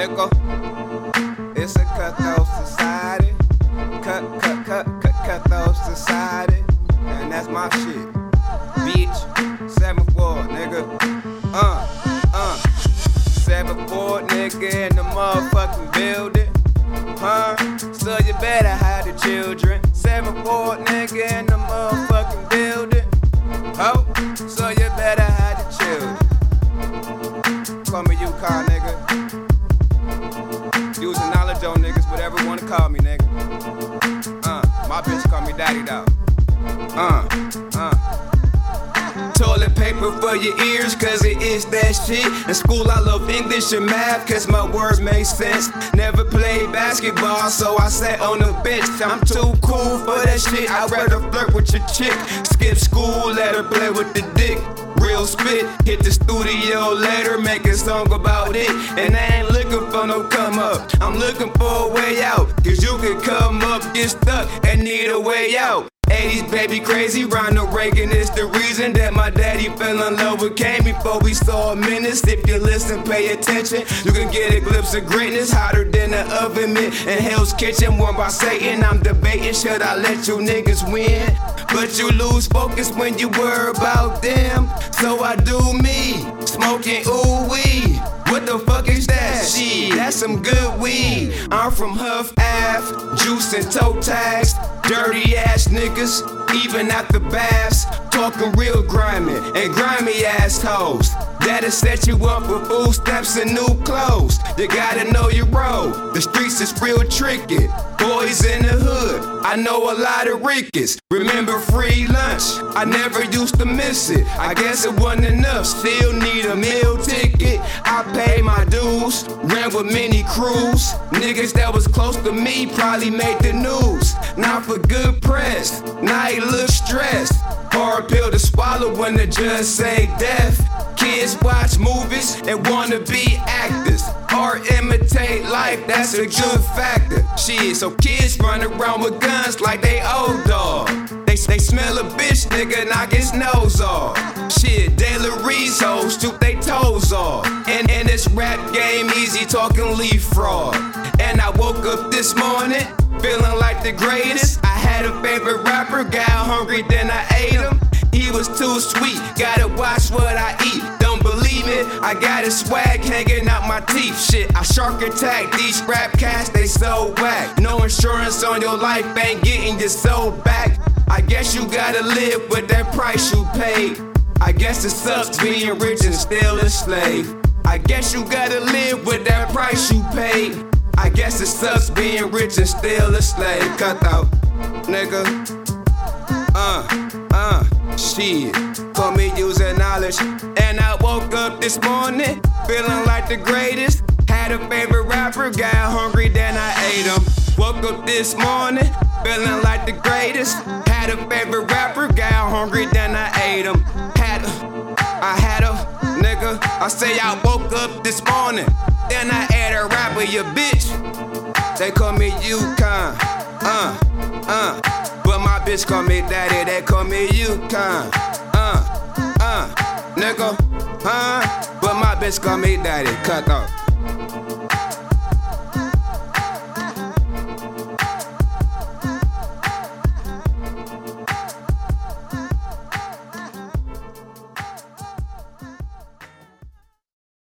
nigga. It's a cutthroat society. Cut, cut, cut, cut, cutthroat society. And that's my shit. Bitch. 7 4, nigga. Uh, uh. 7 4, nigga, in the motherfucking building. Huh? So you better hide the children. 7 4, nigga, in the motherfucking building. Ho? So you better hide the children. Call me car call me, nigga. Uh, my bitch call me daddy dog. Uh, uh. Toilet paper for your ears, cause it is that shit. In school, I love English and math, cause my words make sense. Never played basketball, so I sat on the bench. I'm too cool for that shit. I'd rather flirt with your chick. Skip school, let her play with the dick. Real spit, hit the studio later, make a song about it. And I ain't no come up, I'm looking for a way out. Cause you can come up, get stuck, and need a way out. 80s baby crazy, Ronald Reagan is the reason that my daddy fell in love with Kane before we saw a menace. If you listen, pay attention, you can get a glimpse of greatness hotter than the oven mitt in Hell's Kitchen, warmed by Satan. I'm debating, should I let you niggas win? But you lose focus when you worry about them. So I do me, smoking ooh Shit, that's some good weed. I'm from Huff Ave, juice and toe tags. Dirty ass niggas, even at the baths. Talking real grimy and grimy assholes. That'll set you up with food stamps and new clothes. You gotta know your role. The streets is real tricky. Boys in the hood, I know a lot of Rickies. Remember free lunch? I never used to miss it. I guess it wasn't enough. Still need a meal ticket. I pay my ran with many crews. Niggas that was close to me probably made the news. Not for good press, now he look stressed. Hard pill to swallow when the judge say death. Kids watch movies and wanna be actors. Art imitate life, that's a good factor. Shit, so kids run around with guns like they old dog. They, they smell a bitch, nigga, knock his nose off. Shit, De Reese hoes shoot rap game, easy talking leaf fraud. And I woke up this morning feeling like the greatest. I had a favorite rapper, got hungry, then I ate him. He was too sweet, gotta watch what I eat. Don't believe it, I got a swag hanging out my teeth. Shit, I shark attack these rap cats, they so whack. No insurance on your life, ain't getting your soul back. I guess you gotta live with that price you paid. I guess it sucks being rich and still a slave. I guess you gotta live with that price you paid. I guess it sucks being rich and still a slave. Cut out, nigga. Uh, uh, shit. Call me using knowledge. And I woke up this morning feeling like the greatest. Had a favorite rapper, got hungry, then I ate him. Woke up this morning feeling like the greatest. Had a favorite rapper, got hungry, then say I woke up this morning, then I ate a rapper, your bitch. They call me Yukon, uh, uh. But my bitch call me daddy, they call me Yukon, uh, uh. Nigga, huh? But my bitch call me daddy, cut off.